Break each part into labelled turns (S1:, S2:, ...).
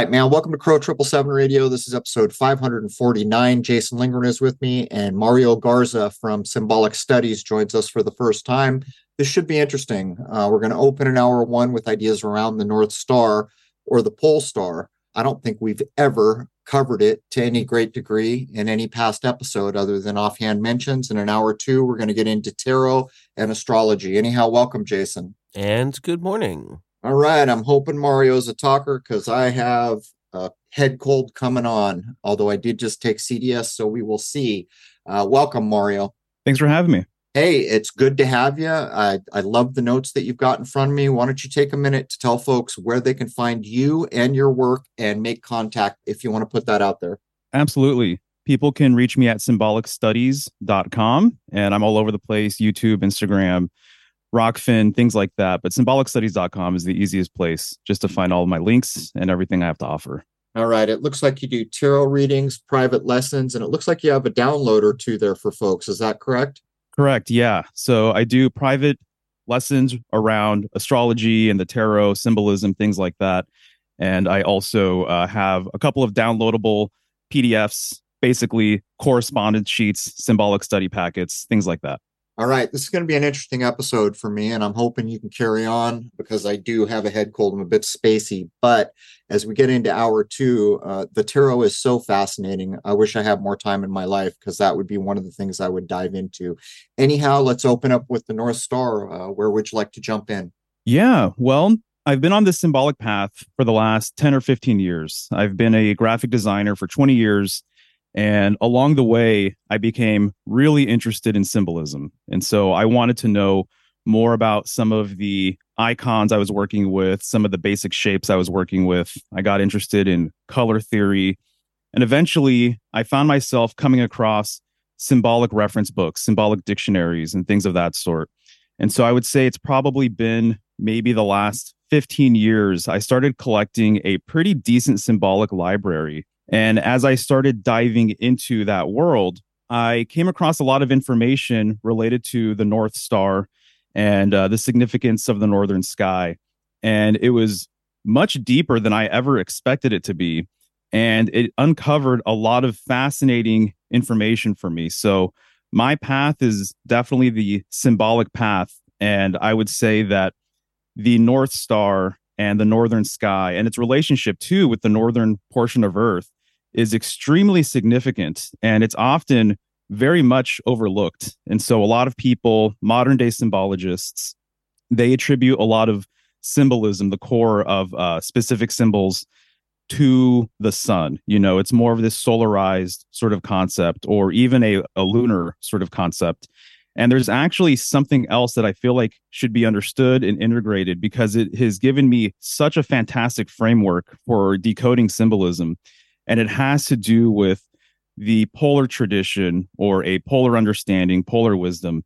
S1: right, man. Welcome to Crow Triple Seven Radio. This is episode 549. Jason Lingren is with me, and Mario Garza from Symbolic Studies joins us for the first time. This should be interesting. Uh, we're going to open an hour one with ideas around the North Star or the Pole Star. I don't think we've ever covered it to any great degree in any past episode other than offhand mentions. In an hour two, we're going to get into tarot and astrology. Anyhow, welcome, Jason.
S2: And good morning.
S1: All right. I'm hoping Mario's a talker because I have a head cold coming on, although I did just take CDS, so we will see. Uh, welcome, Mario.
S3: Thanks for having me.
S1: Hey, it's good to have you. I, I love the notes that you've got in front of me. Why don't you take a minute to tell folks where they can find you and your work and make contact if you want to put that out there?
S3: Absolutely. People can reach me at symbolicstudies.com and I'm all over the place YouTube, Instagram, Rokfin, things like that. But symbolicstudies.com is the easiest place just to find all of my links and everything I have to offer.
S1: All right. It looks like you do tarot readings, private lessons, and it looks like you have a download or two there for folks. Is that correct?
S3: Correct. Yeah. So I do private lessons around astrology and the tarot, symbolism, things like that. And I also uh, have a couple of downloadable PDFs, basically correspondence sheets, symbolic study packets, things like that.
S1: All right, this is going to be an interesting episode for me, and I'm hoping you can carry on because I do have a head cold. I'm a bit spacey, but as we get into hour two, uh, the tarot is so fascinating. I wish I had more time in my life because that would be one of the things I would dive into. Anyhow, let's open up with the North Star. Uh, where would you like to jump in?
S3: Yeah, well, I've been on this symbolic path for the last 10 or 15 years. I've been a graphic designer for 20 years and along the way, I became really interested in symbolism. And so I wanted to know more about some of the icons I was working with, some of the basic shapes I was working with. I got interested in color theory. And eventually, I found myself coming across symbolic reference books, symbolic dictionaries, and things of that sort. And so I would say it's probably been maybe the last 15 years, I started collecting a pretty decent symbolic library and as I started diving into that world, I came across a lot of information related to the North Star and uh, the significance of the northern sky. And it was much deeper than I ever expected it to be. And it uncovered a lot of fascinating information for me. So, my path is definitely the symbolic path. And I would say that the North Star and the northern sky and its relationship too with the northern portion of Earth is extremely significant and it's often very much overlooked. And so a lot of people, modern day symbologists, they attribute a lot of symbolism, the core of uh, specific symbols to the sun. You know, it's more of this solarized sort of concept or even a, a lunar sort of concept. And there's actually something else that I feel like should be understood and integrated because it has given me such a fantastic framework for decoding symbolism and it has to do with the polar tradition or a polar understanding, polar wisdom.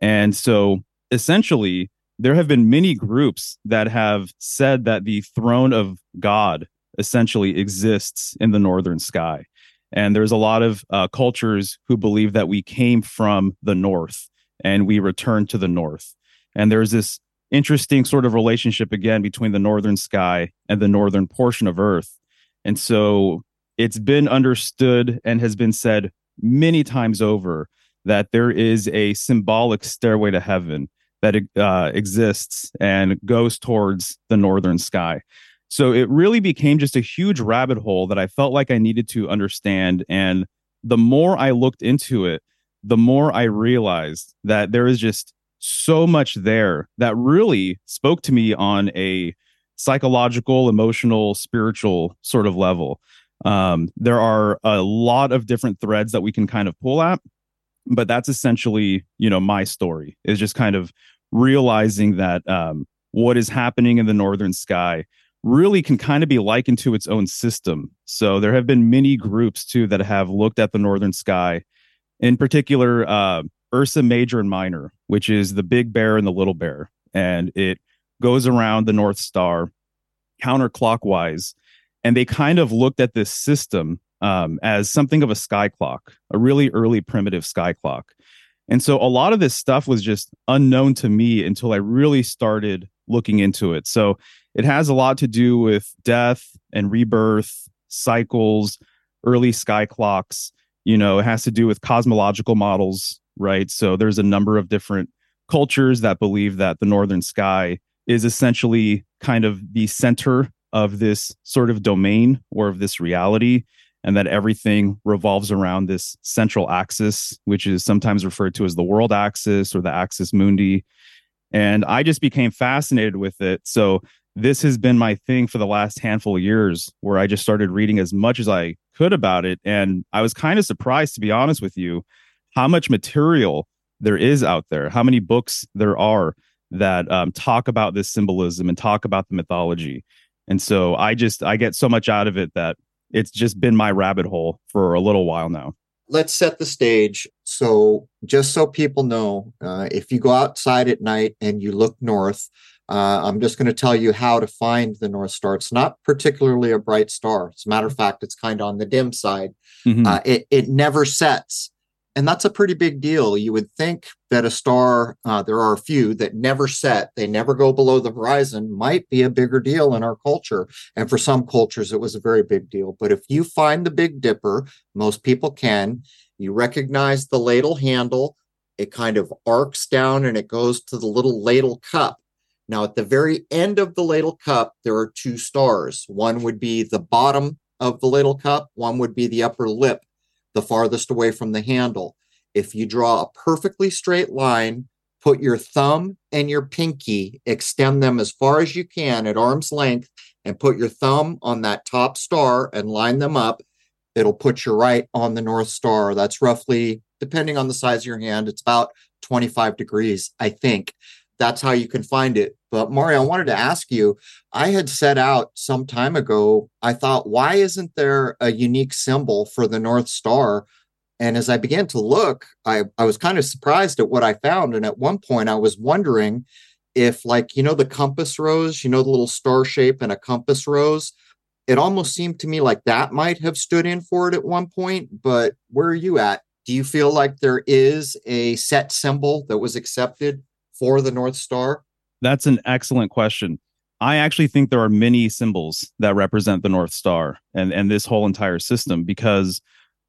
S3: And so essentially, there have been many groups that have said that the throne of God essentially exists in the northern sky. And there's a lot of uh, cultures who believe that we came from the north and we return to the north. And there's this interesting sort of relationship again between the northern sky and the northern portion of earth. And so it's been understood and has been said many times over that there is a symbolic stairway to heaven that uh, exists and goes towards the northern sky. So it really became just a huge rabbit hole that I felt like I needed to understand. And the more I looked into it, the more I realized that there is just so much there that really spoke to me on a psychological, emotional, spiritual sort of level. Um, there are a lot of different threads that we can kind of pull at, but that's essentially, you know, my story is just kind of realizing that um, what is happening in the northern sky really can kind of be likened to its own system. So there have been many groups too that have looked at the northern sky, in particular, uh, Ursa Major and Minor, which is the big bear and the little bear, and it goes around the North Star counterclockwise and they kind of looked at this system um, as something of a sky clock, a really early primitive sky clock. And so a lot of this stuff was just unknown to me until I really started looking into it. So it has a lot to do with death and rebirth, cycles, early sky clocks. You know, it has to do with cosmological models, right? So there's a number of different cultures that believe that the northern sky is essentially kind of the center of this sort of domain or of this reality and that everything revolves around this central axis which is sometimes referred to as the world axis or the axis mundi. And i just became fascinated with it. So this has been my thing for the last handful of years where i just started reading as much as i could about it. And i was kind of surprised to be honest with you how much material there is out there how many books there are that um, talk about this symbolism and talk about the mythology and so I just I get so much out of it that it's just been my rabbit hole for a little while now.
S1: Let's set the stage. So just so people know, uh, if you go outside at night and you look north, uh, I'm just going to tell you how to find the North Star. It's not particularly a bright star. As a matter of fact, it's kind of on the dim side. Mm-hmm. Uh, it it never sets and that's a pretty big deal. You would think that a star, uh, there are a few that never set, they never go below the horizon, might be a bigger deal in our culture. And for some cultures, it was a very big deal. But if you find the Big Dipper, most people can, you recognize the ladle handle, it kind of arcs down and it goes to the little ladle cup. Now, at the very end of the ladle cup, there are two stars. One would be the bottom of the ladle cup, one would be the upper lip the farthest away from the handle. If you draw a perfectly straight line, put your thumb and your pinky, extend them as far as you can at arm's length, and put your thumb on that top star and line them up, it'll put you right on the North Star. That's roughly, depending on the size of your hand, it's about 25 degrees, I think. That's how you can find it. But Mario, I wanted to ask you, I had set out some time ago. I thought, why isn't there a unique symbol for the North Star? And as I began to look, I, I was kind of surprised at what I found. And at one point, I was wondering if, like, you know, the compass rose, you know, the little star shape and a compass rose, it almost seemed to me like that might have stood in for it at one point. But where are you at? Do you feel like there is a set symbol that was accepted for the North Star?
S3: That's an excellent question. I actually think there are many symbols that represent the North Star and, and this whole entire system because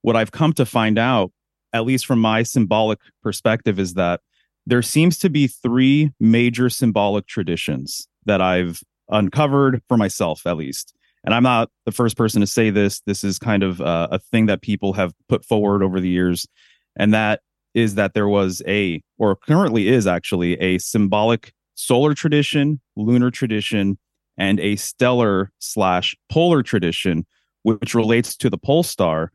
S3: what I've come to find out, at least from my symbolic perspective, is that there seems to be three major symbolic traditions that I've uncovered for myself, at least. And I'm not the first person to say this. This is kind of uh, a thing that people have put forward over the years. And that is that there was a, or currently is actually, a symbolic solar tradition, lunar tradition, and a stellar slash polar tradition, which relates to the pole star.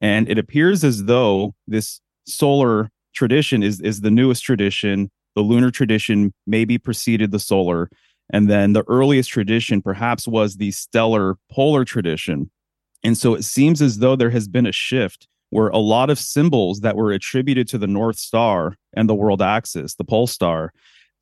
S3: And it appears as though this solar tradition is, is the newest tradition. The lunar tradition maybe preceded the solar. And then the earliest tradition perhaps was the stellar polar tradition. And so it seems as though there has been a shift where a lot of symbols that were attributed to the North Star and the world axis, the pole star,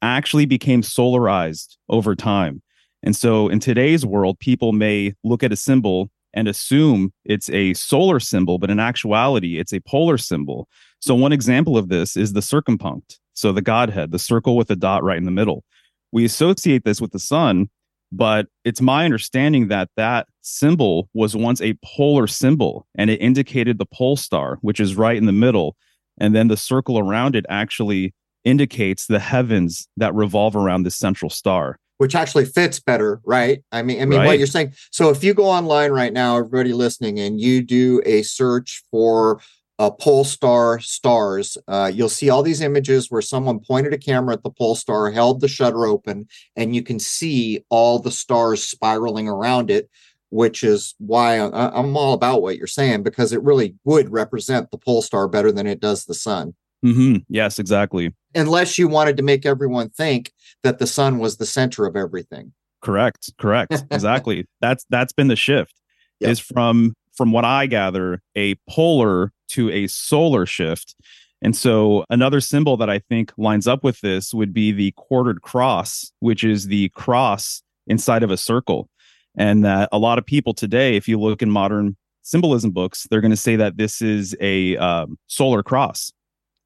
S3: actually became solarized over time. And so in today's world, people may look at a symbol and assume it's a solar symbol, but in actuality, it's a polar symbol. So one example of this is the circumpunct. So the Godhead, the circle with a dot right in the middle. We associate this with the sun, but it's my understanding that that symbol was once a polar symbol and it indicated the pole star, which is right in the middle. And then the circle around it actually indicates the heavens that revolve around this central star
S1: which actually fits better right i mean i mean right. what you're saying so if you go online right now everybody listening and you do a search for uh, pole star stars uh, you'll see all these images where someone pointed a camera at the pole star held the shutter open and you can see all the stars spiraling around it which is why I'm all about what you're saying because it really would represent the pole star better than it does the sun
S3: Mm-hmm. Yes, exactly.
S1: Unless you wanted to make everyone think that the sun was the center of everything.
S3: Correct. Correct. exactly. That's that's been the shift. Yep. Is from from what I gather a polar to a solar shift. And so another symbol that I think lines up with this would be the quartered cross, which is the cross inside of a circle. And that a lot of people today, if you look in modern symbolism books, they're going to say that this is a um, solar cross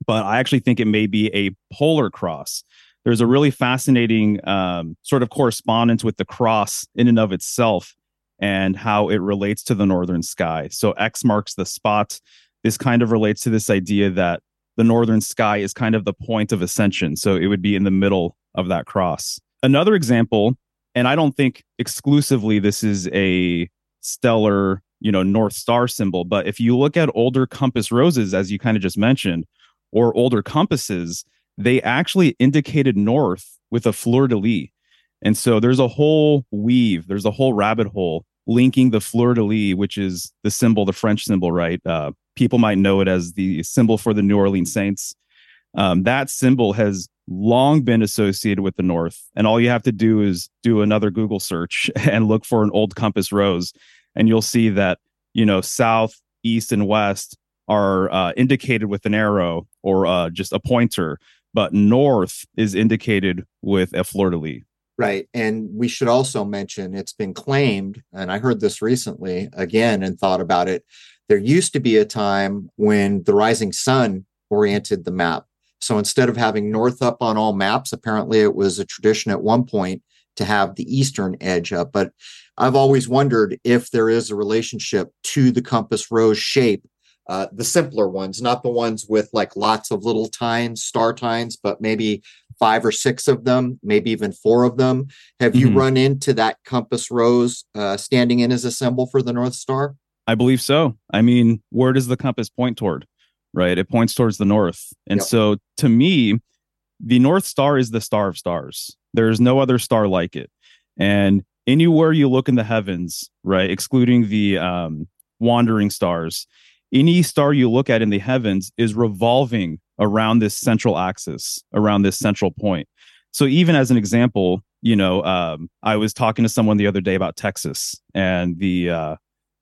S3: but I actually think it may be a polar cross. there's a really fascinating um, sort of correspondence with the cross in and of itself and how it relates to the northern sky. So X marks the spot. This kind of relates to this idea that the northern sky is kind of the point of ascension. So it would be in the middle of that cross. Another example, and I don't think exclusively this is a stellar, you know, North Star symbol, but if you look at older compass roses, as you kind of just mentioned, or older compasses, they actually indicated north with a fleur de lis. And so there's a whole weave, there's a whole rabbit hole linking the fleur de lis, which is the symbol, the French symbol, right? Uh, people might know it as the symbol for the New Orleans Saints. Um, that symbol has long been associated with the North. And all you have to do is do another Google search and look for an old compass rose. And you'll see that, you know, south, east, and west are uh, indicated with an arrow or uh, just a pointer, but north is indicated with a fleur de lis.
S1: Right. And we should also mention it's been claimed, and I heard this recently again and thought about it. There used to be a time when the rising sun oriented the map. So instead of having north up on all maps, apparently it was a tradition at one point to have the eastern edge up. But I've always wondered if there is a relationship to the compass rose shape, uh, the simpler ones, not the ones with like lots of little tines, star tines, but maybe five or six of them, maybe even four of them. Have mm-hmm. you run into that compass rose uh, standing in as a symbol for the North Star?
S3: I believe so. I mean, where does the compass point toward? Right? It points towards the north. And yep. so to me, the North Star is the star of stars. There is no other star like it. And anywhere you look in the heavens, right, excluding the um, wandering stars, any star you look at in the heavens is revolving around this central axis, around this central point. So even as an example, you know, um, I was talking to someone the other day about Texas and the uh,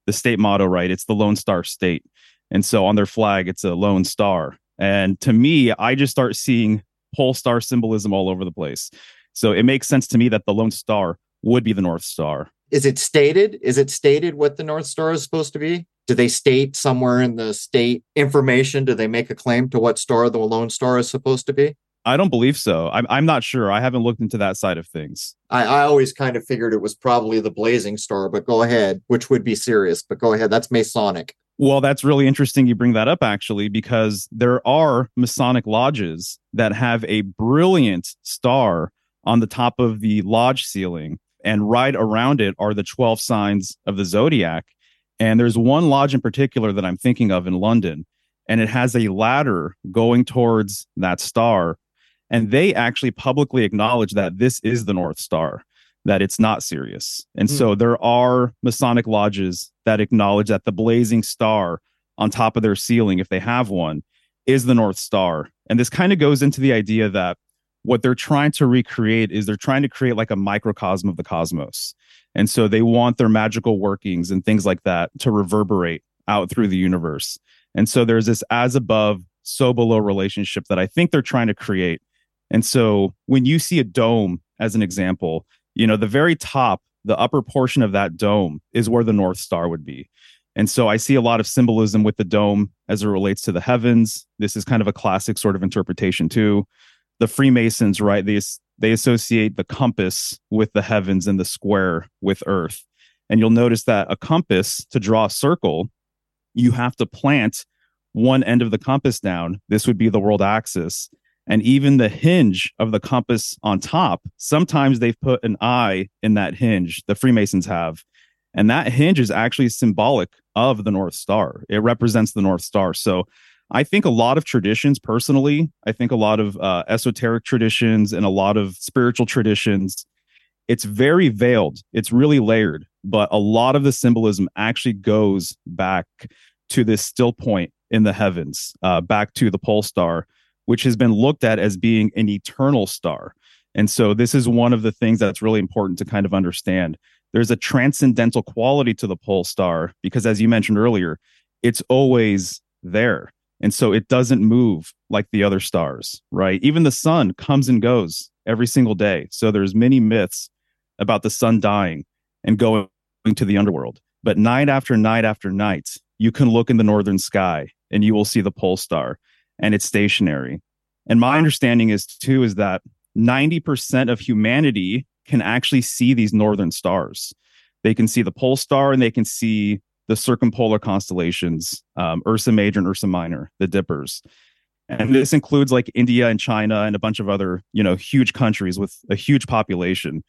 S3: the state motto, right? It's the Lone Star State, and so on their flag, it's a lone star. And to me, I just start seeing pole star symbolism all over the place. So it makes sense to me that the Lone Star would be the North Star.
S1: Is it stated? Is it stated what the North Star is supposed to be? do they state somewhere in the state information? Do they make a claim to what star the Lone Star is supposed to be?
S3: I don't believe so. I'm I'm not sure. I haven't looked into that side of things.
S1: I, I always kind of figured it was probably the Blazing Star, but go ahead, which would be Sirius, But go ahead, that's Masonic.
S3: Well, that's really interesting you bring that up actually, because there are Masonic lodges that have a brilliant star on the top of the lodge ceiling, and right around it are the 12 signs of the zodiac. And there's one lodge in particular that I'm thinking of in London, and it has a ladder going towards that star. And they actually publicly acknowledge that this is the North Star, that it's not Sirius. And mm. so there are Masonic lodges that acknowledge that the blazing star on top of their ceiling, if they have one, is the North Star. And this kind of goes into the idea that what they're trying to recreate is they're trying to create like a microcosm of the cosmos. And so they want their magical workings and things like that to reverberate out through the universe. And so there's this as above, so below relationship that I think they're trying to create. And so when you see a dome as an example, you know, the very top, the upper portion of that dome is where the North Star would be. And so I see a lot of symbolism with the dome as it relates to the heavens. This is kind of a classic sort of interpretation too. The Freemasons, right? They they associate the compass with the heavens and the square with earth. And you'll notice that a compass to draw a circle, you have to plant one end of the compass down. This would be the world axis. And even the hinge of the compass on top, sometimes they've put an eye in that hinge, the Freemasons have. And that hinge is actually symbolic of the North Star. It represents the North Star. So I think a lot of traditions, personally, I think a lot of uh, esoteric traditions and a lot of spiritual traditions, it's very veiled. It's really layered, but a lot of the symbolism actually goes back to this still point in the heavens, uh, back to the pole star, which has been looked at as being an eternal star. And so, this is one of the things that's really important to kind of understand. There's a transcendental quality to the pole star because, as you mentioned earlier, it's always there and so it doesn't move like the other stars, right? Even the sun comes and goes every single day. So there's many myths about the sun dying and going to the underworld. But night after night after night, you can look in the northern sky and you will see the pole star and it's stationary. And my understanding is too is that 90% of humanity can actually see these northern stars. They can see the pole star and they can see the circumpolar constellations, um, Ursa Major and Ursa Minor, the Dippers. And this includes like India and China and a bunch of other, you know, huge countries with a huge population.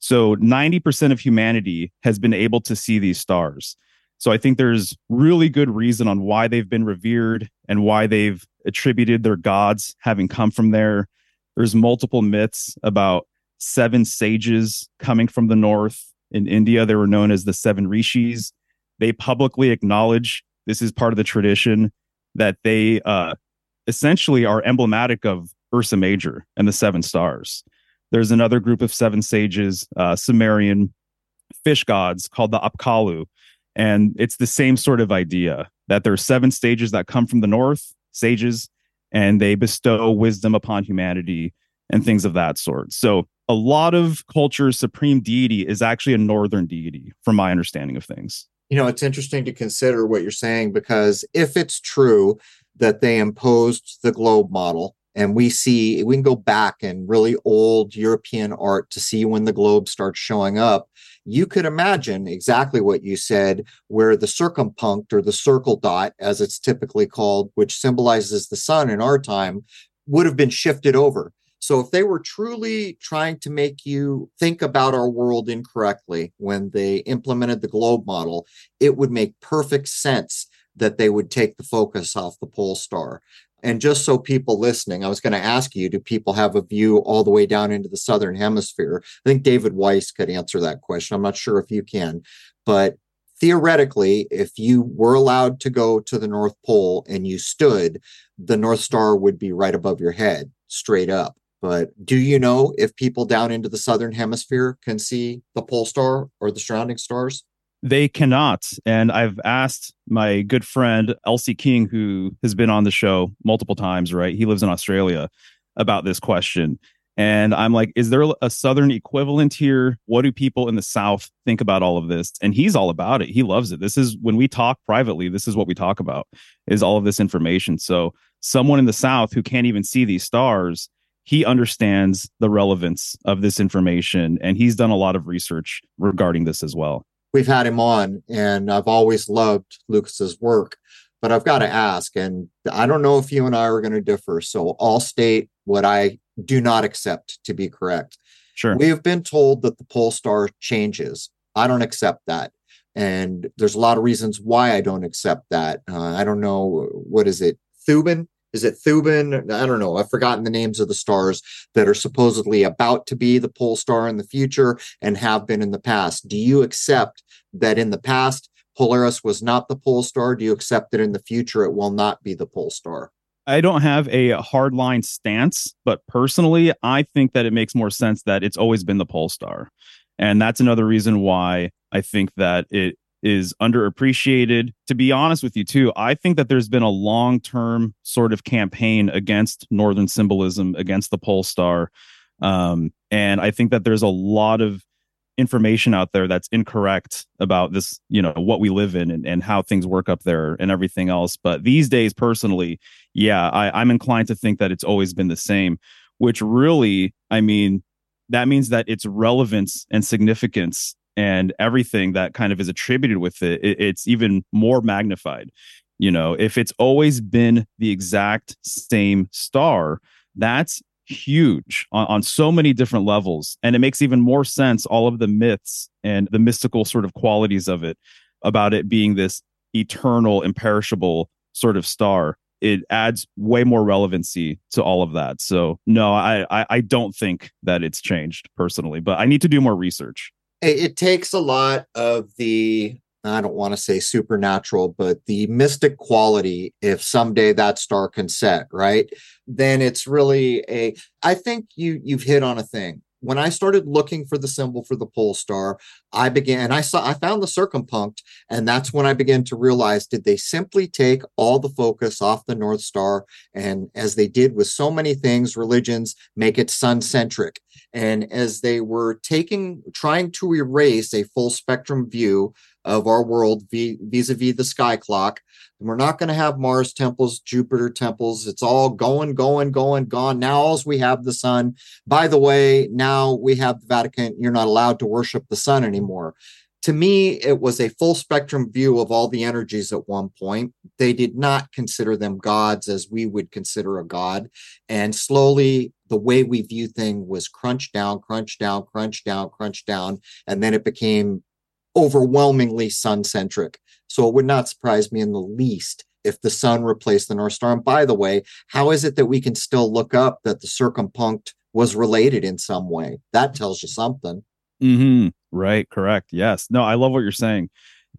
S3: So 90% of humanity has been able to see these stars. So I think there's really good reason on why they've been revered and why they've attributed their gods having come from there. There's multiple myths about seven sages coming from the north. In India, they were known as the seven rishis. They publicly acknowledge this is part of the tradition that they uh, essentially are emblematic of Ursa Major and the seven stars. There's another group of seven sages, uh, Sumerian fish gods called the Apkallu. And it's the same sort of idea that there are seven stages that come from the north, sages, and they bestow wisdom upon humanity and things of that sort. So a lot of culture's supreme deity is actually a northern deity, from my understanding of things.
S1: You know, it's interesting to consider what you're saying because if it's true that they imposed the globe model, and we see we can go back in really old European art to see when the globe starts showing up. You could imagine exactly what you said, where the circumpunct or the circle dot, as it's typically called, which symbolizes the sun in our time, would have been shifted over so if they were truly trying to make you think about our world incorrectly when they implemented the globe model, it would make perfect sense that they would take the focus off the pole star. And just so people listening, I was going to ask you, do people have a view all the way down into the southern hemisphere? I think David Weiss could answer that question. I'm not sure if you can, but theoretically, if you were allowed to go to the North Pole and you stood, the North Star would be right above your head, straight up. But do you know if people down into the southern hemisphere can see the pole star or the surrounding stars?
S3: They cannot. And I've asked my good friend Elsie King, who has been on the show multiple times, right? He lives in Australia about this question. And I'm like, is there a Southern equivalent here? What do people in the South think about all of this? And he's all about it. He loves it. This is when we talk privately, this is what we talk about is all of this information. So someone in the South who can't even see these stars he understands the relevance of this information and he's done a lot of research regarding this as well.
S1: We've had him on and I've always loved Lucas's work, but I've got to ask, and I don't know if you and I are going to differ. So I'll state what I do not accept to be correct.
S3: Sure.
S1: We have been told that the pole star changes. I don't accept that. And there's a lot of reasons why I don't accept that. Uh, I don't know. What is it? Thuban is it Thuban? I don't know. I've forgotten the names of the stars that are supposedly about to be the pole star in the future and have been in the past. Do you accept that in the past Polaris was not the pole star? Do you accept that in the future it will not be the pole star?
S3: I don't have a hardline stance, but personally, I think that it makes more sense that it's always been the pole star. And that's another reason why I think that it is underappreciated. To be honest with you, too, I think that there's been a long term sort of campaign against Northern symbolism, against the pole star. Um, and I think that there's a lot of information out there that's incorrect about this, you know, what we live in and, and how things work up there and everything else. But these days, personally, yeah, I, I'm inclined to think that it's always been the same, which really, I mean, that means that its relevance and significance and everything that kind of is attributed with it, it, it's even more magnified. You know if it's always been the exact same star that's huge on, on so many different levels. And it makes even more sense all of the myths and the mystical sort of qualities of it about it being this eternal imperishable sort of star. It adds way more relevancy to all of that. So no I, I i don't think that it's changed personally but i need to do more research
S1: it takes a lot of the I don't want to say supernatural, but the mystic quality, if someday that star can set, right? Then it's really a I think you you've hit on a thing. When I started looking for the symbol for the pole star, I began and I saw I found the circumpunct, and that's when I began to realize did they simply take all the focus off the North Star and as they did with so many things, religions, make it sun centric And as they were taking, trying to erase a full spectrum view of our world vis a vis the sky clock, we're not going to have Mars temples, Jupiter temples. It's all going, going, going, gone. Now, all we have the sun. By the way, now we have the Vatican. You're not allowed to worship the sun anymore to me, it was a full spectrum view of all the energies at one point. They did not consider them gods as we would consider a god. And slowly, the way we view things was crunch down, crunch down, crunch down, crunch down. And then it became overwhelmingly sun centric. So it would not surprise me in the least if the sun replaced the North Star. And by the way, how is it that we can still look up that the circumpunct was related in some way? That tells you something.
S3: Mm-hmm. Right. Correct. Yes. No, I love what you're saying.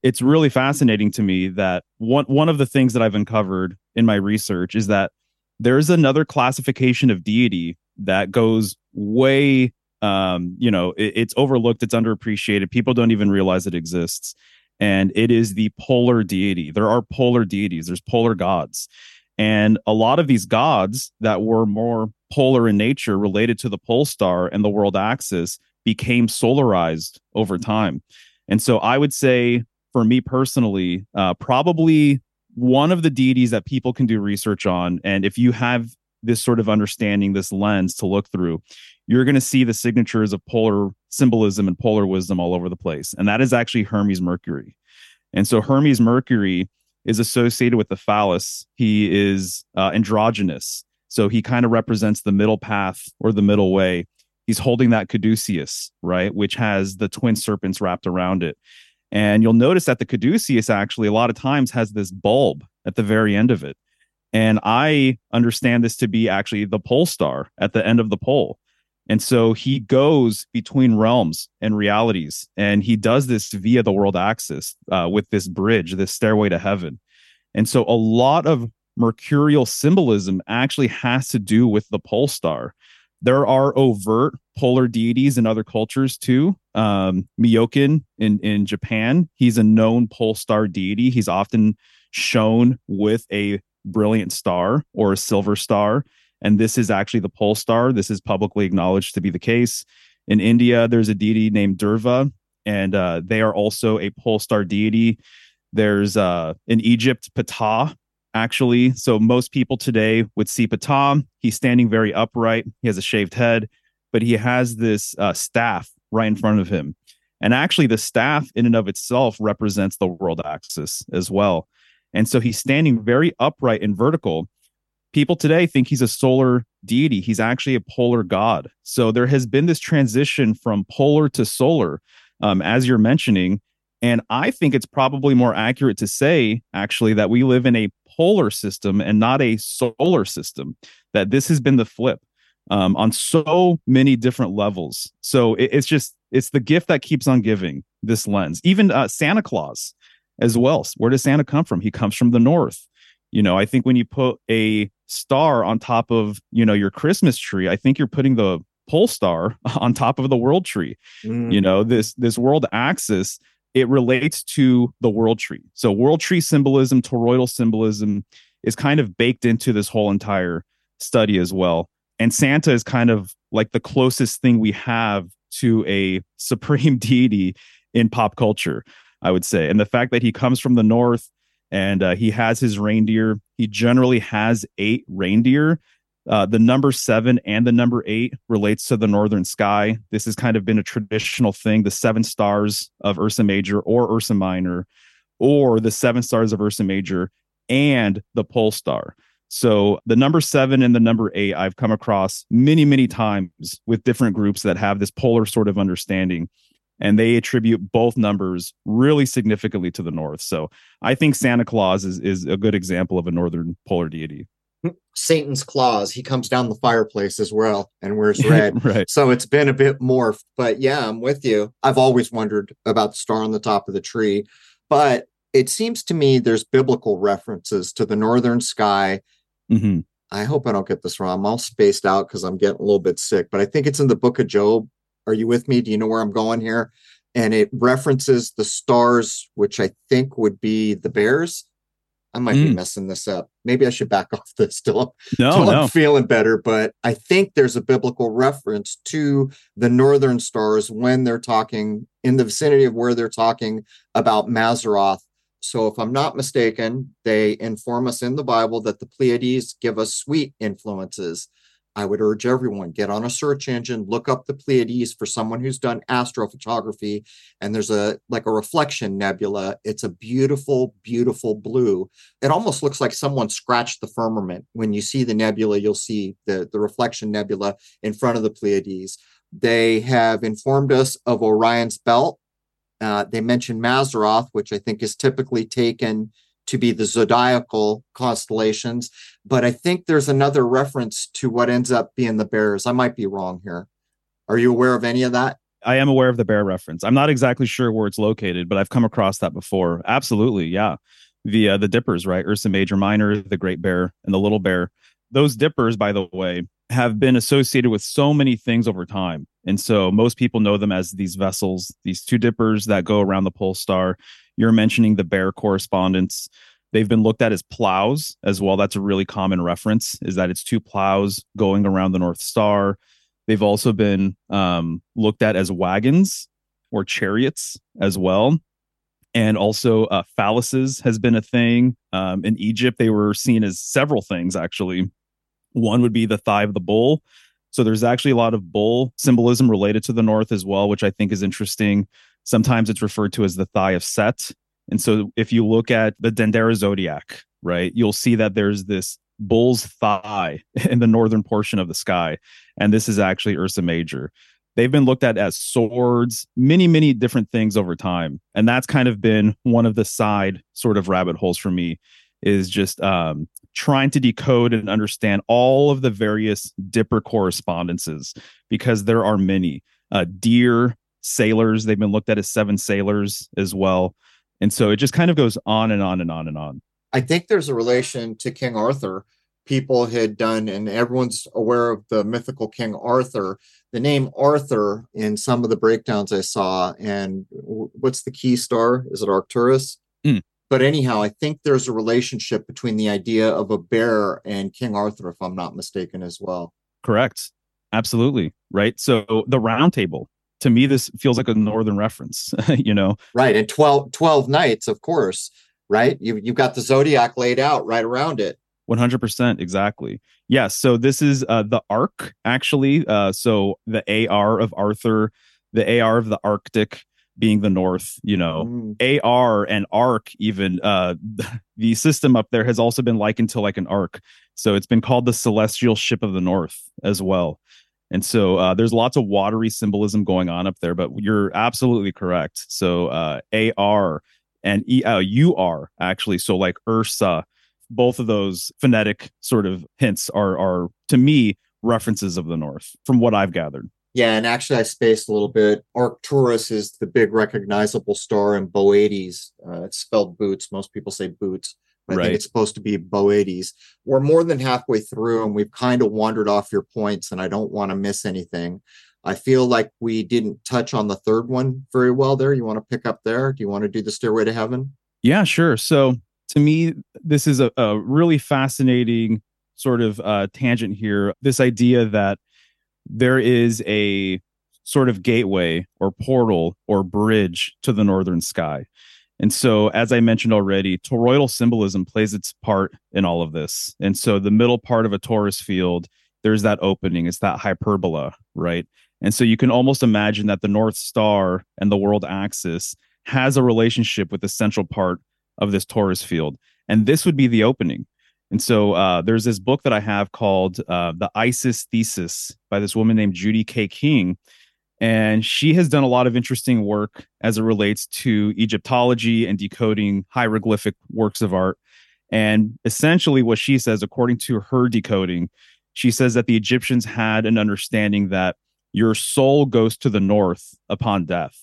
S3: It's really fascinating to me that one one of the things that I've uncovered in my research is that there's another classification of deity that goes way um, you know, it, it's overlooked, it's underappreciated. People don't even realize it exists. And it is the polar deity. There are polar deities, there's polar gods. And a lot of these gods that were more polar in nature related to the pole star and the world axis became solarized over time. And so I would say, for me personally, uh, probably one of the deities that people can do research on. And if you have this sort of understanding, this lens to look through, you're going to see the signatures of polar symbolism and polar wisdom all over the place. And that is actually Hermes Mercury. And so Hermes Mercury is associated with the phallus. He is uh, androgynous. So he kind of represents the middle path or the middle way he's holding that caduceus, right, which has the twin serpents wrapped around it. And you'll notice that the caduceus actually a lot of times has this bulb at the very end of it. And I understand this to be actually the pole star at the end of the pole. And so he goes between realms and realities. And he does this via the world axis uh, with this bridge, this stairway to heaven. And so a lot of mercurial symbolism actually has to do with the pole star. There are overt polar deities in other cultures too. Um, Myoken in, in Japan, he's a known pole star deity. He's often shown with a brilliant star or a silver star. And this is actually the pole star. This is publicly acknowledged to be the case. In India, there's a deity named Dhruva, and uh, they are also a pole star deity. There's uh, in Egypt, Ptah actually. So most people today would see Ptah. He's standing very upright. He has a shaved head, but he has this uh, staff right in front of him. And actually, the staff in and of itself represents the world axis as well. And so he's standing very upright and vertical. People today think he's a solar deity. He's actually a polar god. So there has been this transition from polar to solar, um, as you're mentioning. And I think it's probably more accurate to say, actually, that we live in a polar system and not a solar system, that this has been the flip um, on so many different levels. So it, it's just, it's the gift that keeps on giving this lens. Even uh, Santa Claus as well. Where does Santa come from? He comes from the north. You know, I think when you put a star on top of, you know, your Christmas tree, I think you're putting the pole star on top of the world tree. Mm. You know, this this world axis it relates to the world tree. So world tree symbolism, toroidal symbolism is kind of baked into this whole entire study as well. And Santa is kind of like the closest thing we have to a supreme deity in pop culture, I would say. And the fact that he comes from the north and uh, he has his reindeer, he generally has eight reindeer uh, the number seven and the number eight relates to the northern sky. This has kind of been a traditional thing. The seven stars of Ursa Major or Ursa Minor, or the seven stars of Ursa Major and the pole star. So the number seven and the number eight, I've come across many, many times with different groups that have this polar sort of understanding. And they attribute both numbers really significantly to the north. So I think Santa Claus is, is a good example of a northern polar deity.
S1: Satan's claws. He comes down the fireplace as well and wears red.
S3: right.
S1: So it's been a bit morphed. But yeah, I'm with you. I've always wondered about the star on the top of the tree. But it seems to me there's biblical references to the northern sky.
S3: Mm-hmm.
S1: I hope I don't get this wrong. I'm all spaced out because I'm getting a little bit sick, but I think it's in the book of Job. Are you with me? Do you know where I'm going here? And it references the stars, which I think would be the bears I might mm. be messing this up. Maybe I should back off this still.
S3: No, till no.
S1: I'm feeling better, but I think there's a biblical reference to the northern stars when they're talking in the vicinity of where they're talking about Mazzaroth. So if I'm not mistaken, they inform us in the Bible that the Pleiades give us sweet influences. I would urge everyone get on a search engine, look up the Pleiades for someone who's done astrophotography, and there's a like a reflection nebula. It's a beautiful, beautiful blue. It almost looks like someone scratched the firmament. When you see the nebula, you'll see the the reflection nebula in front of the Pleiades. They have informed us of Orion's belt. Uh, they mentioned Mazzaroth, which I think is typically taken to be the zodiacal constellations. But I think there's another reference to what ends up being the bears. I might be wrong here. Are you aware of any of that?
S3: I am aware of the bear reference. I'm not exactly sure where it's located, but I've come across that before. Absolutely, yeah. The uh, the dippers, right? Ursa Major Minor, the Great Bear, and the Little Bear. Those dippers, by the way, have been associated with so many things over time. And so most people know them as these vessels, these two dippers that go around the pole star. You're mentioning the bear correspondence. They've been looked at as plows as well. That's a really common reference, is that it's two plows going around the North Star. They've also been um, looked at as wagons or chariots as well. And also, uh, phalluses has been a thing. Um, in Egypt, they were seen as several things, actually. One would be the thigh of the bull. So there's actually a lot of bull symbolism related to the north as well, which I think is interesting. Sometimes it's referred to as the thigh of Set. And so if you look at the Dendera zodiac, right, you'll see that there's this bull's thigh in the northern portion of the sky. And this is actually Ursa Major. They've been looked at as swords, many, many different things over time. And that's kind of been one of the side sort of rabbit holes for me is just um, trying to decode and understand all of the various dipper correspondences because there are many. Uh, deer, sailors. They've been looked at as seven sailors as well. And so it just kind of goes on and on and on and on.
S1: I think there's a relation to King Arthur. People had done, and everyone's aware of the mythical King Arthur. The name Arthur in some of the breakdowns I saw, and what's the key star? Is it Arcturus? Mm. But anyhow, I think there's a relationship between the idea of a bear and King Arthur, if I'm not mistaken, as well.
S3: Correct. Absolutely. Right. So the round table, to me this feels like a northern reference you know
S1: right and 12 12 knights of course right you, you've got the zodiac laid out right around it
S3: 100% exactly yes so this is uh, the arc actually uh, so the ar of arthur the ar of the arctic being the north you know mm. ar and arc even uh the system up there has also been likened to like an arc so it's been called the celestial ship of the north as well and so uh, there's lots of watery symbolism going on up there, but you're absolutely correct. So uh, AR and E uh, UR actually, so like Ursa, both of those phonetic sort of hints are are to me references of the North from what I've gathered.
S1: Yeah, and actually, I spaced a little bit. Arcturus is the big recognizable star in Boötes. Uh, it's spelled boots. Most people say boots. I right. think it's supposed to be Boötes. We're more than halfway through and we've kind of wandered off your points, and I don't want to miss anything. I feel like we didn't touch on the third one very well there. You want to pick up there? Do you want to do the Stairway to Heaven?
S3: Yeah, sure. So to me, this is a, a really fascinating sort of uh, tangent here. This idea that there is a sort of gateway or portal or bridge to the northern sky. And so, as I mentioned already, toroidal symbolism plays its part in all of this. And so, the middle part of a torus field, there's that opening, it's that hyperbola, right? And so, you can almost imagine that the North Star and the world axis has a relationship with the central part of this torus field. And this would be the opening. And so, uh, there's this book that I have called uh, The Isis Thesis by this woman named Judy Kay King and she has done a lot of interesting work as it relates to Egyptology and decoding hieroglyphic works of art. And essentially, what she says, according to her decoding, she says that the Egyptians had an understanding that your soul goes to the north upon death.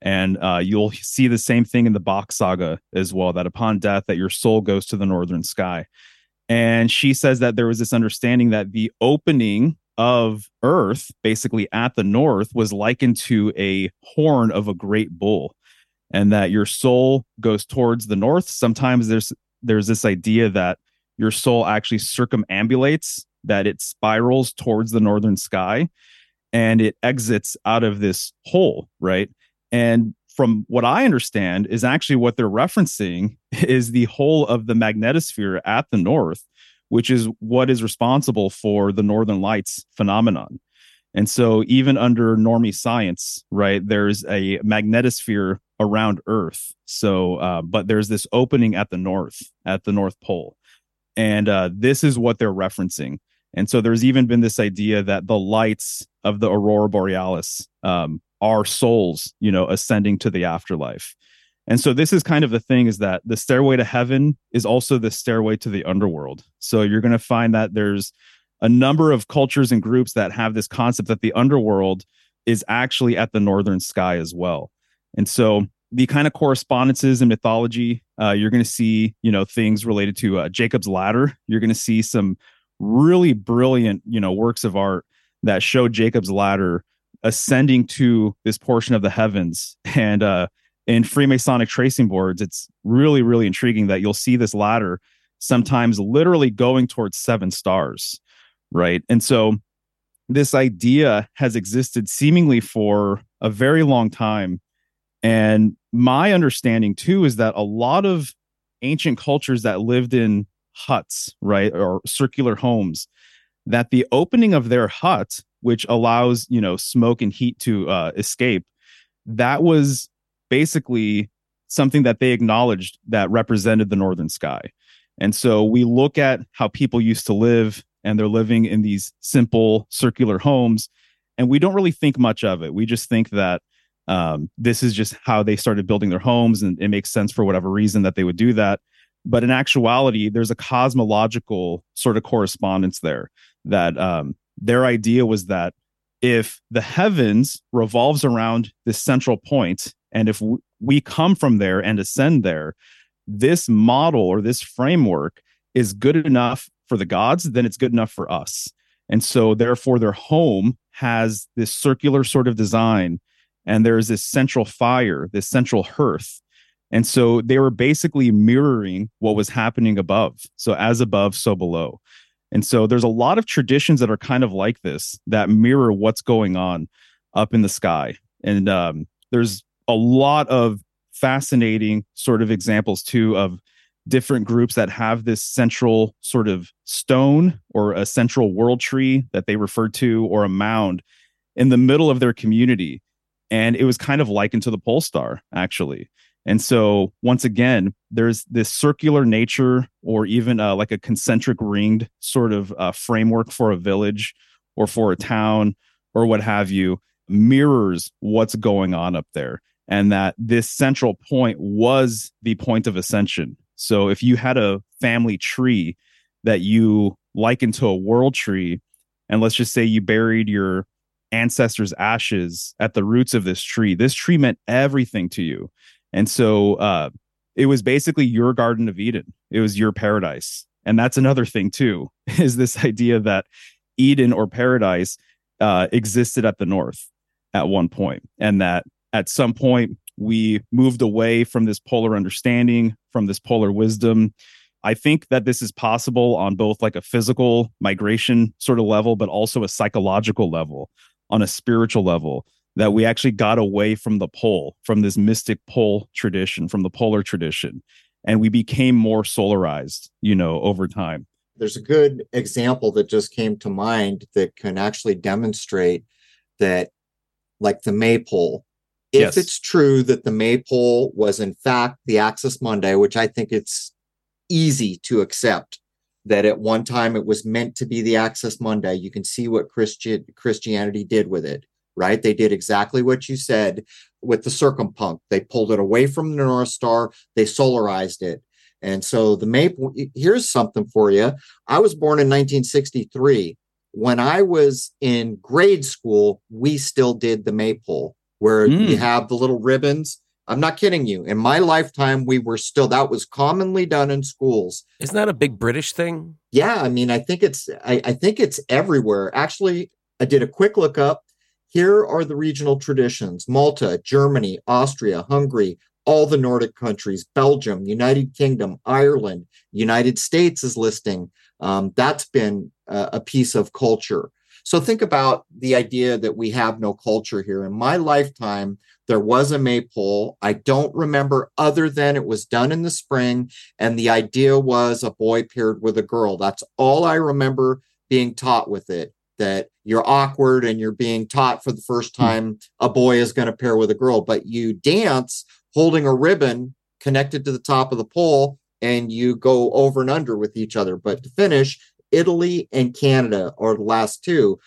S3: And uh, you'll see the same thing in the Bock saga as well, that upon death, that your soul goes to the northern sky. And she says that there was this understanding that the opening of Earth, basically at the north, was likened to a horn of a great bull, and that your soul goes towards the north. Sometimes there's there's this idea that your soul actually circumambulates, that it spirals towards the northern sky and it exits out of this hole, right? And from what I understand, is actually what they're referencing is the whole of the magnetosphere at the north, which is what is responsible for the northern lights phenomenon. And so, even under normie science, right, there's a magnetosphere around Earth. So, uh, but there's this opening at the north, at the North Pole. And uh, this is what they're referencing. And so, there's even been this idea that the lights of the Aurora Borealis um, are souls, you know, ascending to the afterlife. And so this is kind of the thing is that the stairway to heaven is also the stairway to the underworld. So you're going to find that there's a number of cultures and groups that have this concept that the underworld is actually at the northern sky as well. And so the kind of correspondences in mythology, uh, you're going to see, you know, things related to uh, Jacob's ladder. You're going to see some really brilliant, you know, works of art that show Jacob's ladder ascending to this portion of the heavens. And uh, in Freemasonic tracing boards, it's really, really intriguing that you'll see this ladder sometimes literally going towards seven stars right? And so this idea has existed seemingly for a very long time. And my understanding too is that a lot of ancient cultures that lived in huts, right, or circular homes, that the opening of their hut, which allows, you know, smoke and heat to uh, escape, that was basically something that they acknowledged that represented the northern sky. And so we look at how people used to live and they're living in these simple circular homes and we don't really think much of it we just think that um, this is just how they started building their homes and it makes sense for whatever reason that they would do that but in actuality there's a cosmological sort of correspondence there that um, their idea was that if the heavens revolves around this central point and if we come from there and ascend there this model or this framework is good enough for the gods, then it's good enough for us. And so, therefore, their home has this circular sort of design, and there's this central fire, this central hearth. And so, they were basically mirroring what was happening above. So, as above, so below. And so, there's a lot of traditions that are kind of like this that mirror what's going on up in the sky. And um, there's a lot of fascinating sort of examples too of different groups that have this central sort of stone or a central world tree that they refer to or a mound in the middle of their community and it was kind of likened to the pole star actually and so once again there's this circular nature or even uh, like a concentric ringed sort of uh, framework for a village or for a town or what have you mirrors what's going on up there and that this central point was the point of ascension so if you had a family tree that you liken to a world tree, and let's just say you buried your ancestors' ashes at the roots of this tree, this tree meant everything to you. And so uh, it was basically your Garden of Eden, it was your paradise. And that's another thing, too, is this idea that Eden or paradise uh, existed at the north at one point, and that at some point we moved away from this polar understanding, from this polar wisdom. I think that this is possible on both like a physical migration sort of level, but also a psychological level, on a spiritual level, that we actually got away from the pole, from this mystic pole tradition, from the polar tradition, and we became more solarized, you know, over time.
S1: There's a good example that just came to mind that can actually demonstrate that, like the maypole, if yes. it's true that the maypole was in fact the axis mundi, which i think it's easy to accept that at one time it was meant to be the axis mundi, you can see what Christi- christianity did with it right they did exactly what you said with the circumpunct they pulled it away from the north star they solarized it and so the maypole here's something for you i was born in 1963 when i was in grade school we still did the maypole where mm. you have the little ribbons. I'm not kidding you. In my lifetime, we were still that was commonly done in schools.
S4: Isn't that a big British thing?
S1: Yeah, I mean, I think it's I, I think it's everywhere. Actually, I did a quick look up. Here are the regional traditions: Malta, Germany, Austria, Hungary, all the Nordic countries, Belgium, United Kingdom, Ireland, United States is listing. Um, that's been a, a piece of culture. So think about the idea that we have no culture here. In my lifetime, there was a maypole. I don't remember other than it was done in the spring, and the idea was a boy paired with a girl. That's all I remember being taught with it. That you're awkward and you're being taught for the first hmm. time a boy is going to pair with a girl, but you dance holding a ribbon connected to the top of the pole and you go over and under with each other. But to finish, Italy and Canada are the last two.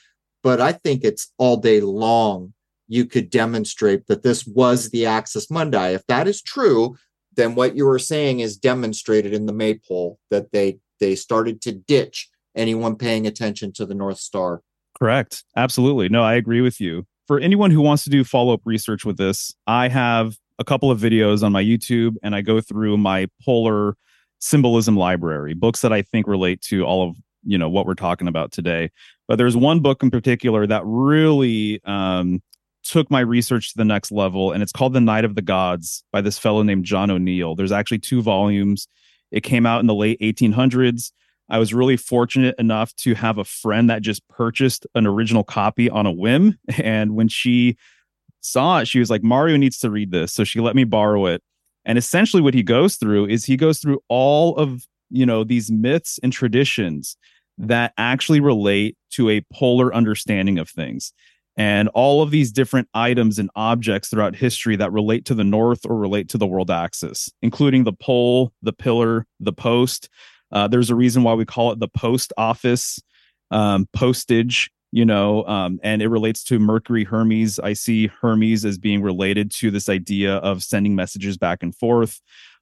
S1: But I think it's all day long you could demonstrate that this was the Axis Mundi. If that is true, then what you were saying is demonstrated in the maypole that they they started to ditch anyone paying attention to the North Star.
S3: Correct. Absolutely. No, I agree with you. For anyone who wants to do follow up research with this, I have a couple of videos on my YouTube and I go through my polar symbolism library, books that I think relate to all of you know what we're talking about today but there's one book in particular that really um, took my research to the next level and it's called the night of the gods by this fellow named john o'neill there's actually two volumes it came out in the late 1800s i was really fortunate enough to have a friend that just purchased an original copy on a whim. And when she saw it she was like mario needs to read this. So she let me borrow it. And essentially what he goes through is he goes through all of you know these myths and traditions that actually relate to a polar understanding of things. And all of these different items and objects throughout history that relate to the north or relate to the world axis including the pole the pillar the post uh, there's a reason why we call it the post office um, postage you know um, and it relates to mercury hermes i see hermes as being related to this idea of sending messages back and forth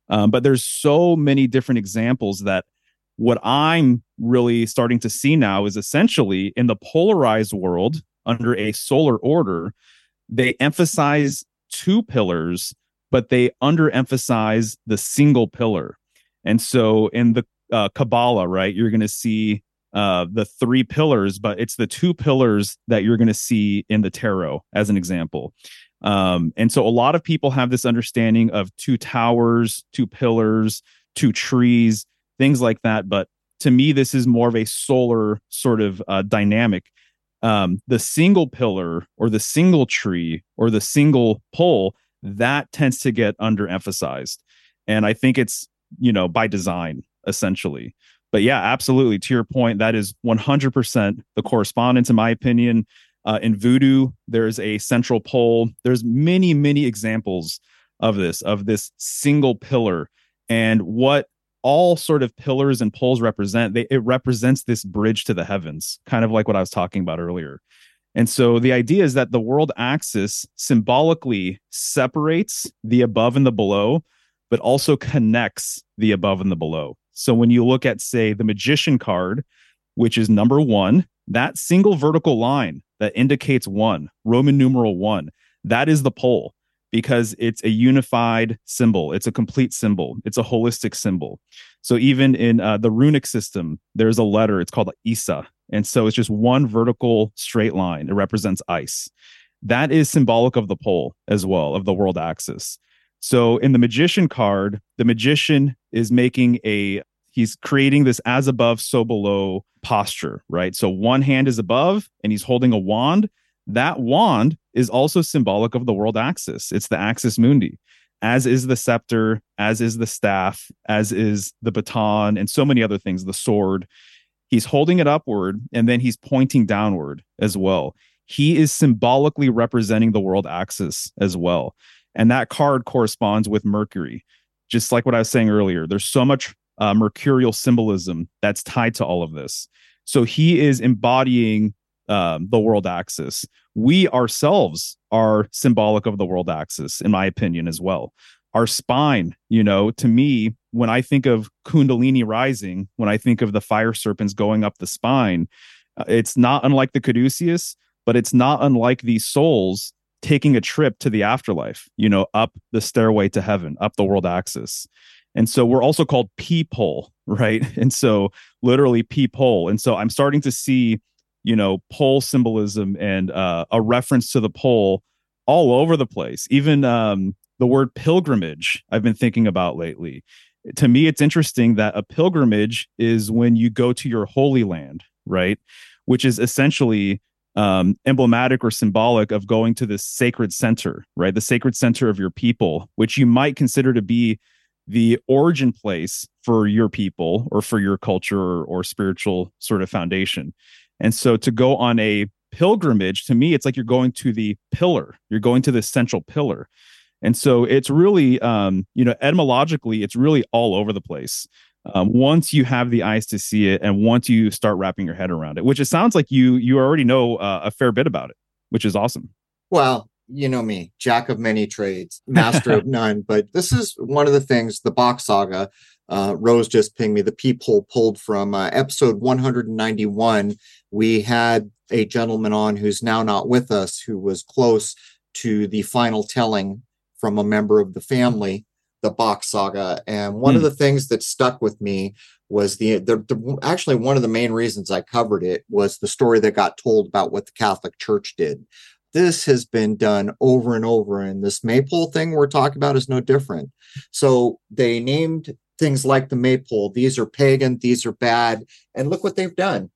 S3: um, but there's so many different examples that what I'm really starting to see now is essentially in the polarized world under a solar order, they emphasize two pillars, but they underemphasize the single pillar. And so in the uh, Kabbalah, right, you're going to see uh, the three pillars, but it's the two pillars that you're going to see in the tarot, as an example. Um, and so a lot of people have this understanding of two towers, two pillars, two trees, things like that. But to me, this is more of a solar sort of uh, dynamic. Um, the single pillar or the single tree or the single pole that tends to get underemphasized. And I think it's, you know, by design, essentially. But yeah, absolutely. To your point, that is 100% the correspondence, in my opinion. Uh, in voodoo, there's a central pole. There's many, many examples of this, of this single pillar. And what all sort of pillars and poles represent, they, it represents this bridge to the heavens, kind of like what I was talking about earlier. And so the idea is that the world axis symbolically separates the above and the below, but also connects the above and the below. So when you look at, say, the magician card, which is number one, that single vertical line that indicates one, Roman numeral one. That is the pole because it's a unified symbol. It's a complete symbol. It's a holistic symbol. So even in uh, the runic system, there's a letter. It's called Isa, and so it's just one vertical straight line. It represents ice. That is symbolic of the pole as well of the world axis. So in the magician card, the magician is making a he's creating this as above so below posture right? So one hand is above and he's holding a wand. That wand is also symbolic of the world axis. It's the axis mundi as is the scepter as is the staff as is the baton and so many other things the sword. He's holding it upward and then he's pointing downward as well. He is symbolically representing the world axis as well. And that card corresponds with mercury. Just like what i was saying earlier there's so much uh, mercurial symbolism that's tied to all of this. So he is embodying um, the world axis. We ourselves are symbolic of the world axis, in my opinion, as well. Our spine, you know, to me, when I think of Kundalini rising, when I think of the fire serpents going up the spine, uh, it's not unlike the Caduceus, but it's not unlike these souls taking a trip to the afterlife, you know, up the stairway to heaven, up the world axis. And so we're also called peephole, right? And so literally peephole. And so I'm starting to see, you know, pole symbolism and uh, a reference to the pole all over the place. Even um, the word pilgrimage I've been thinking about lately. To me, it's interesting that a pilgrimage is when you go to your holy land, right? Which is essentially um, emblematic or symbolic of going to the sacred center, right? The sacred center of your people, which you might consider to be the origin place for your people or for your culture or, or spiritual sort of foundation. And so to go on a pilgrimage, to me, it's like you're going to the pillar, you're going to the central pillar. And so it's really, um, you know, etymologically, it's really all over the place. Um, once you have the eyes to see it, and once you start wrapping your head around it, which it sounds like you you already know uh, a fair bit about it, which is awesome.
S1: Well, you know me, jack of many trades, master of none. But this is one of the things the Bock saga. Uh, Rose just pinged me the peephole pulled from uh, episode 191. We had a gentleman on who's now not with us, who was close to the final telling from a member of the family, the Bock saga. And one of hmm. the things that stuck with me was the, the, the actually one of the main reasons I covered it was the story that got told about what the Catholic Church did. This has been done over and over, and this maypole thing we're talking about is no different. So they named things like the maypole. These are pagan, these are bad. And look what they've done.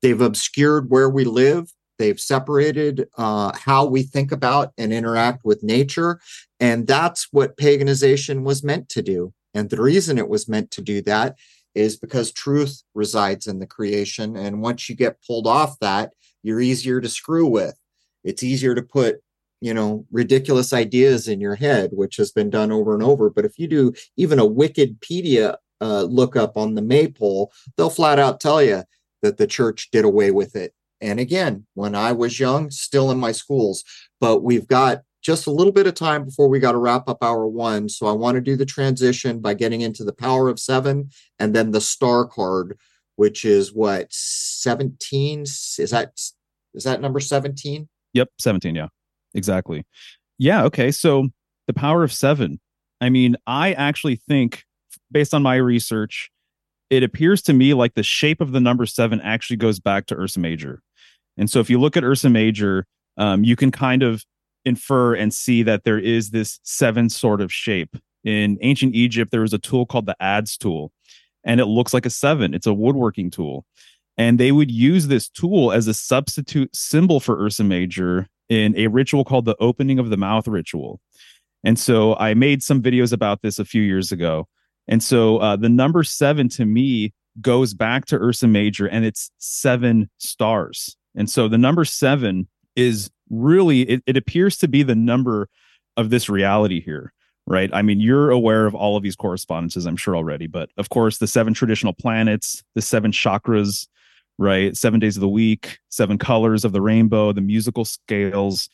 S1: They've obscured where we live. They've separated uh, how we think about and interact with nature. And that's what paganization was meant to do. And the reason it was meant to do that is because truth resides in the creation. And once you get pulled off that, you're easier to screw with. It's easier to put, you know, ridiculous ideas in your head, which has been done over and over. But if you do even a Wikipedia uh, lookup on the maypole, they'll flat out tell you that the church did away with it. And again, when I was young, still in my schools, but we've got just a little bit of time before we got to wrap up hour one. So I want to do the transition by getting into the power of seven and then the star card, which is what 17 is that is that number 17?
S3: Yep, 17, yeah. Exactly. Yeah, okay. So the power of seven. I mean, I actually think based on my research it appears to me like the shape of the number seven actually goes back to Ursa Major. And so if you look at Ursa Major, um, you can kind of infer and see that there is this seven sort of shape. In ancient Egypt, there was a tool called the adze tool, and it looks like a seven. It's a woodworking tool. And they would use this tool as a substitute symbol for Ursa Major in a ritual called the opening of the mouth ritual. And so I made some videos about this a few years ago. And so uh, the number seven to me goes back to Ursa Major and it's seven stars. And so the number seven is really, it, it appears to be the number of this reality here, right? I mean, you're aware of all of these correspondences, I'm sure already, but of course, the seven traditional planets, the seven chakras, right? Seven days of the week, seven colors of the rainbow, the musical scales,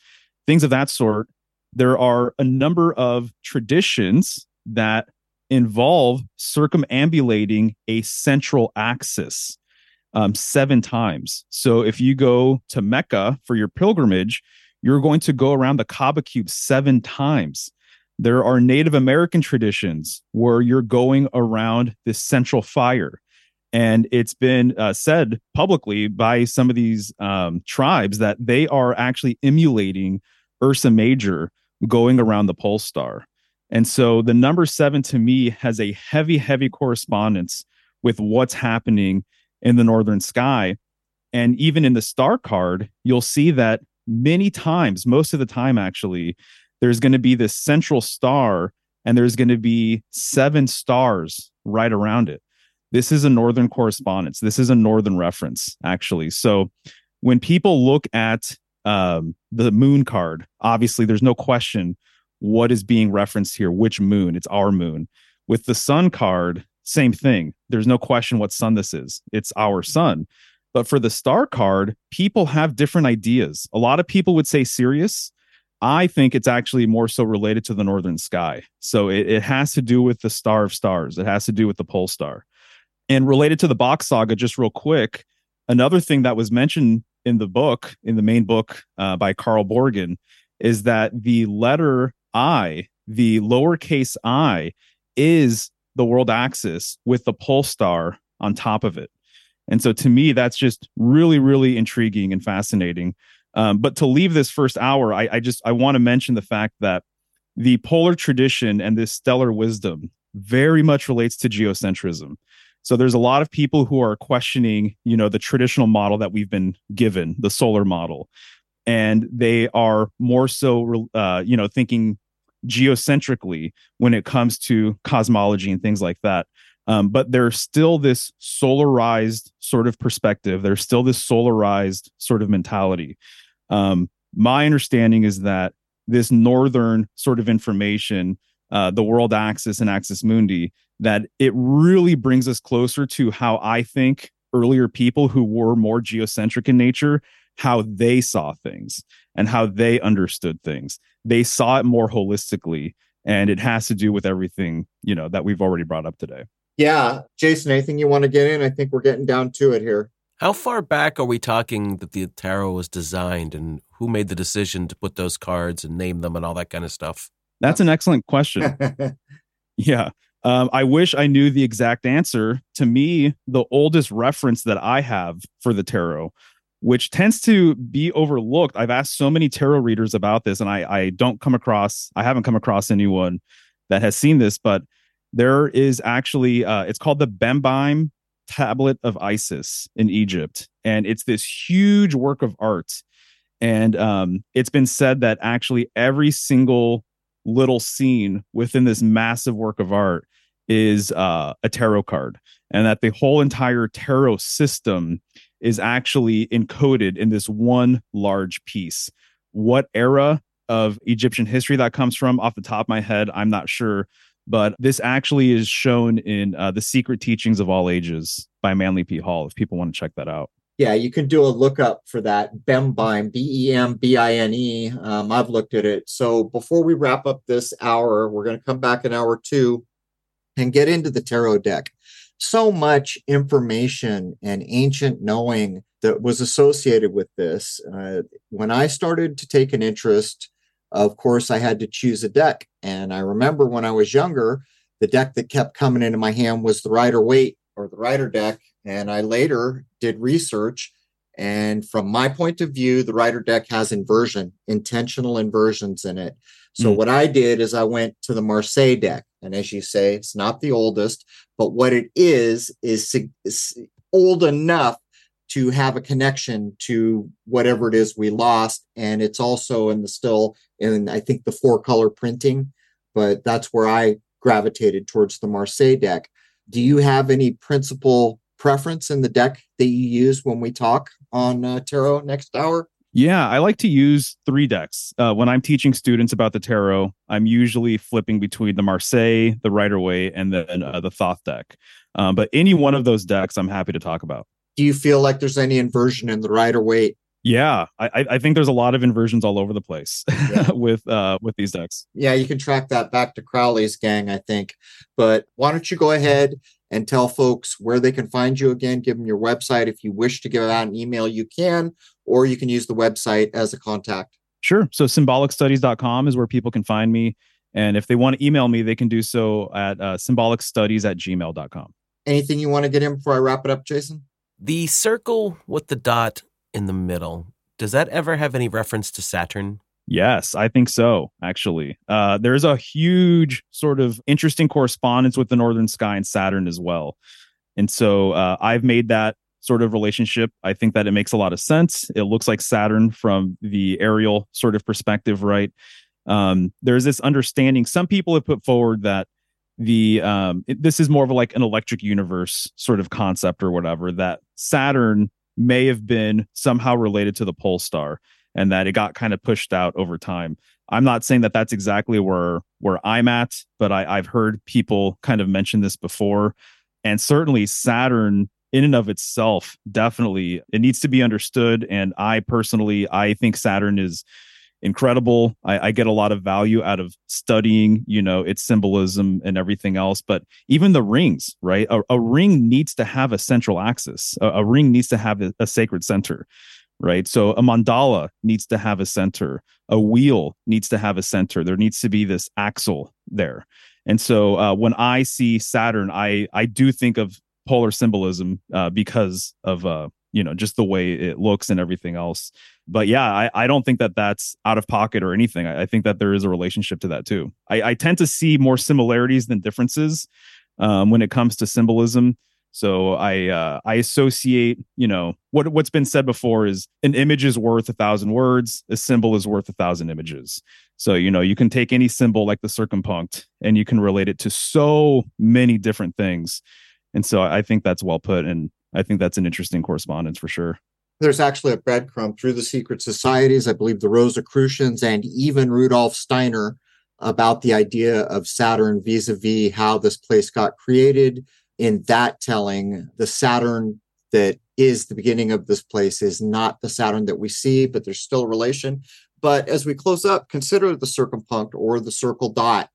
S3: things of that sort. There are a number of traditions that involve circumambulating a central axis um, seven times. So if you go to Mecca for your pilgrimage, you're going to go around the Kaaba cube seven times. There are Native American traditions where you're going around this central fire. And it's been uh, said publicly by some of these um, tribes that they are actually emulating Ursa Major going around the pole star. And so the number seven to me has a heavy, heavy correspondence with what's happening in the northern sky. And even in the star card, you'll see that many times, most of the time, actually, there's going to be this central star and there's going to be seven stars right around it. This is a northern correspondence. This is a northern reference, actually. So when people look at um, the moon card, obviously, there's no question what is being referenced here, which moon. It's our moon. With the sun card, same thing. There's no question what sun this is. It's our sun. But for the star card, people have different ideas. A lot of people would say Sirius. I think it's actually more so related to the northern sky. So it, it has to do with the star of stars. It has to do with the pole star. And related to the Bock saga, just real quick, another thing that was mentioned in the book, in the main book uh, by Carl Borgen, is that the letter I, the lowercase i, is the world axis with the pole star on top of it. And so to me, that's just really, really intriguing and fascinating. Um, but to leave this first hour, I, I just I want to mention the fact that the polar tradition and this stellar wisdom very much relates to geocentrism. So there's a lot of people who are questioning, you know, the traditional model that we've been given, the solar model, and they are more so, uh, you know, thinking geocentrically when it comes to cosmology and things like that. Um, but there's still this solarized sort of perspective. There's still this solarized sort of mentality. Um, my understanding is that this northern sort of information, uh, the world axis and axis mundi, that it really brings us closer to how I think earlier people who were more geocentric in nature, how they saw things and how they understood things. They saw it more holistically, and it has to do with everything you know that we've already brought up today.
S1: Yeah, Jason, anything you want to get in? I think we're getting down to it here.
S4: How far back are we talking that the tarot was designed and who made the decision to put those cards and name them and all that kind of stuff?
S3: That's an excellent question. yeah. Um, I wish I knew the exact answer. To me, the oldest reference that I have for the tarot, which tends to be overlooked. I've asked so many tarot readers about this, and I, I don't come across, I haven't come across anyone that has seen this, but there is actually, uh, it's called the Bembine tablet of Isis in Egypt. And it's this huge work of art. And um, it's been said that actually every single little scene within this massive work of art is uh, a tarot card, and that the whole entire tarot system is actually encoded in this one large piece. What era of Egyptian history that comes from, off the top of my head, I'm not sure but this actually is shown in uh, the secret teachings of all ages by manly p. Hall if people want to check that out.
S1: Yeah you can do a lookup for that bembine b-e-m-b-i-n-e um, i've looked at it. So before we wrap up this hour we're going to come back in hour two and get into the tarot deck so much information and ancient knowing that was associated with this uh, when i started to take an interest of course, I had to choose a deck. And I remember when I was younger, the deck that kept coming into my hand was the Rider Waite or the Rider deck. And I later did research. And from my point of view, the Rider deck has inversion, intentional inversions in it. So mm. what I did is I went to the Marseille deck. And as you say, it's not the oldest, but what it is is, is old enough to have a connection to whatever it is we lost. And it's also in the still in, I think, the four color printing, but that's where I gravitated towards the Marseille deck. Do you have any principal preference in the deck that you use when we talk on uh, tarot next hour?
S3: Yeah, I like to use three decks. Uh, when I'm teaching students about the tarot, I'm usually flipping between the Marseille, the Rider Waite, and then uh, the Thoth deck. Um, but any one of those decks, I'm happy to talk about
S1: do you feel like there's any inversion in the Rider Waite?
S3: Yeah, I, I think there's a lot of inversions all over the place yeah. with uh with these decks.
S1: Yeah, you can track that back to Crowley's gang, I think. But why don't you go ahead and tell folks where they can find you again? Give them your website. If you wish to give out an email, you can, or you can use the website as a contact.
S3: Sure. So symbolicstudies.com is where people can find me. And if they want to email me, they can do so at uh, symbolicstudies at gmail.com.
S1: Anything you want to get in before I wrap it up, Jason?
S4: The circle with the dot in the middle, does that ever have any reference to Saturn?
S3: Yes, I think so, actually. Uh, there's a huge sort of interesting correspondence with the northern sky and Saturn as well. And so uh, I've made that sort of relationship. I think that it makes a lot of sense. It looks like Saturn from the aerial sort of perspective, right? Um, there's this understanding. Some people have put forward that the um it, this is more of a, like an electric universe sort of concept or whatever that saturn may have been somehow related to the pole star and that it got kind of pushed out over time i'm not saying that that's exactly where where i'm at but i i've heard people kind of mention this before and certainly saturn in and of itself definitely it needs to be understood and i personally i think saturn is incredible. I, I, get a lot of value out of studying, you know, its symbolism and everything else. But even the rings, right? A, a ring needs to have a central axis. A, a ring needs to have a, a, sacred center, right? So a mandala needs to have a center. A wheel needs to have a center. There needs to be this axle there. And so uh, when I see Saturn, I I do think of polar symbolism uh, because of uh, you know just the way it looks and everything else but yeah i, I don't think that that's out of pocket or anything i, I think that there is a relationship to that too I, I tend to see more similarities than differences um, when it comes to symbolism so I uh, I associate, you know, what what's been said before is an image is worth a thousand words, a symbol is worth a thousand images. So you know, you can take any symbol like the circumpunct and you can relate it to so many different things. And so I think that's well put, and I think that's an interesting correspondence for sure.
S1: There's actually a breadcrumb through the secret societies, I believe the Rosicrucians and even Rudolf Steiner about the idea of Saturn vis-a-vis how this place got created, in that telling, the Saturn that is the beginning of this place is not the Saturn that we see, but there's still a relation. But as we close up, consider the circumpunct or the circle dot.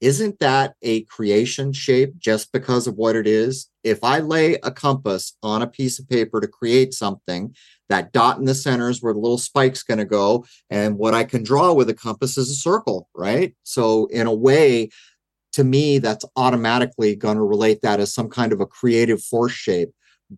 S1: Isn't that a creation shape just because of what it is? If I lay a compass on a piece of paper to create something, that dot in the center is where the little spike's going to go. And what I can draw with a compass is a circle, right? So, in a way, to me, that's automatically going to relate that as some kind of a creative force shape.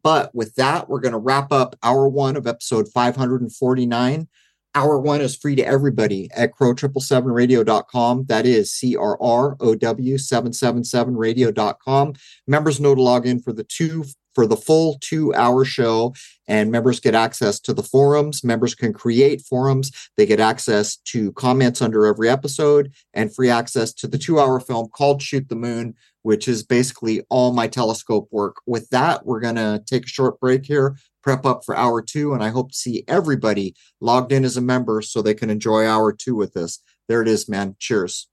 S1: But with that, we're going to wrap up hour one of episode 549. Hour one is free to everybody at crow777radio.com. That is C R R O W 777radio.com. Members know to log in for the two for the full two hour show and members get access to the forums members can create forums they get access to comments under every episode and free access to the two hour film called shoot the moon which is basically all my telescope work with that we're going to take a short break here prep up for hour two and i hope to see everybody logged in as a member so they can enjoy hour two with us. There it is man. Cheers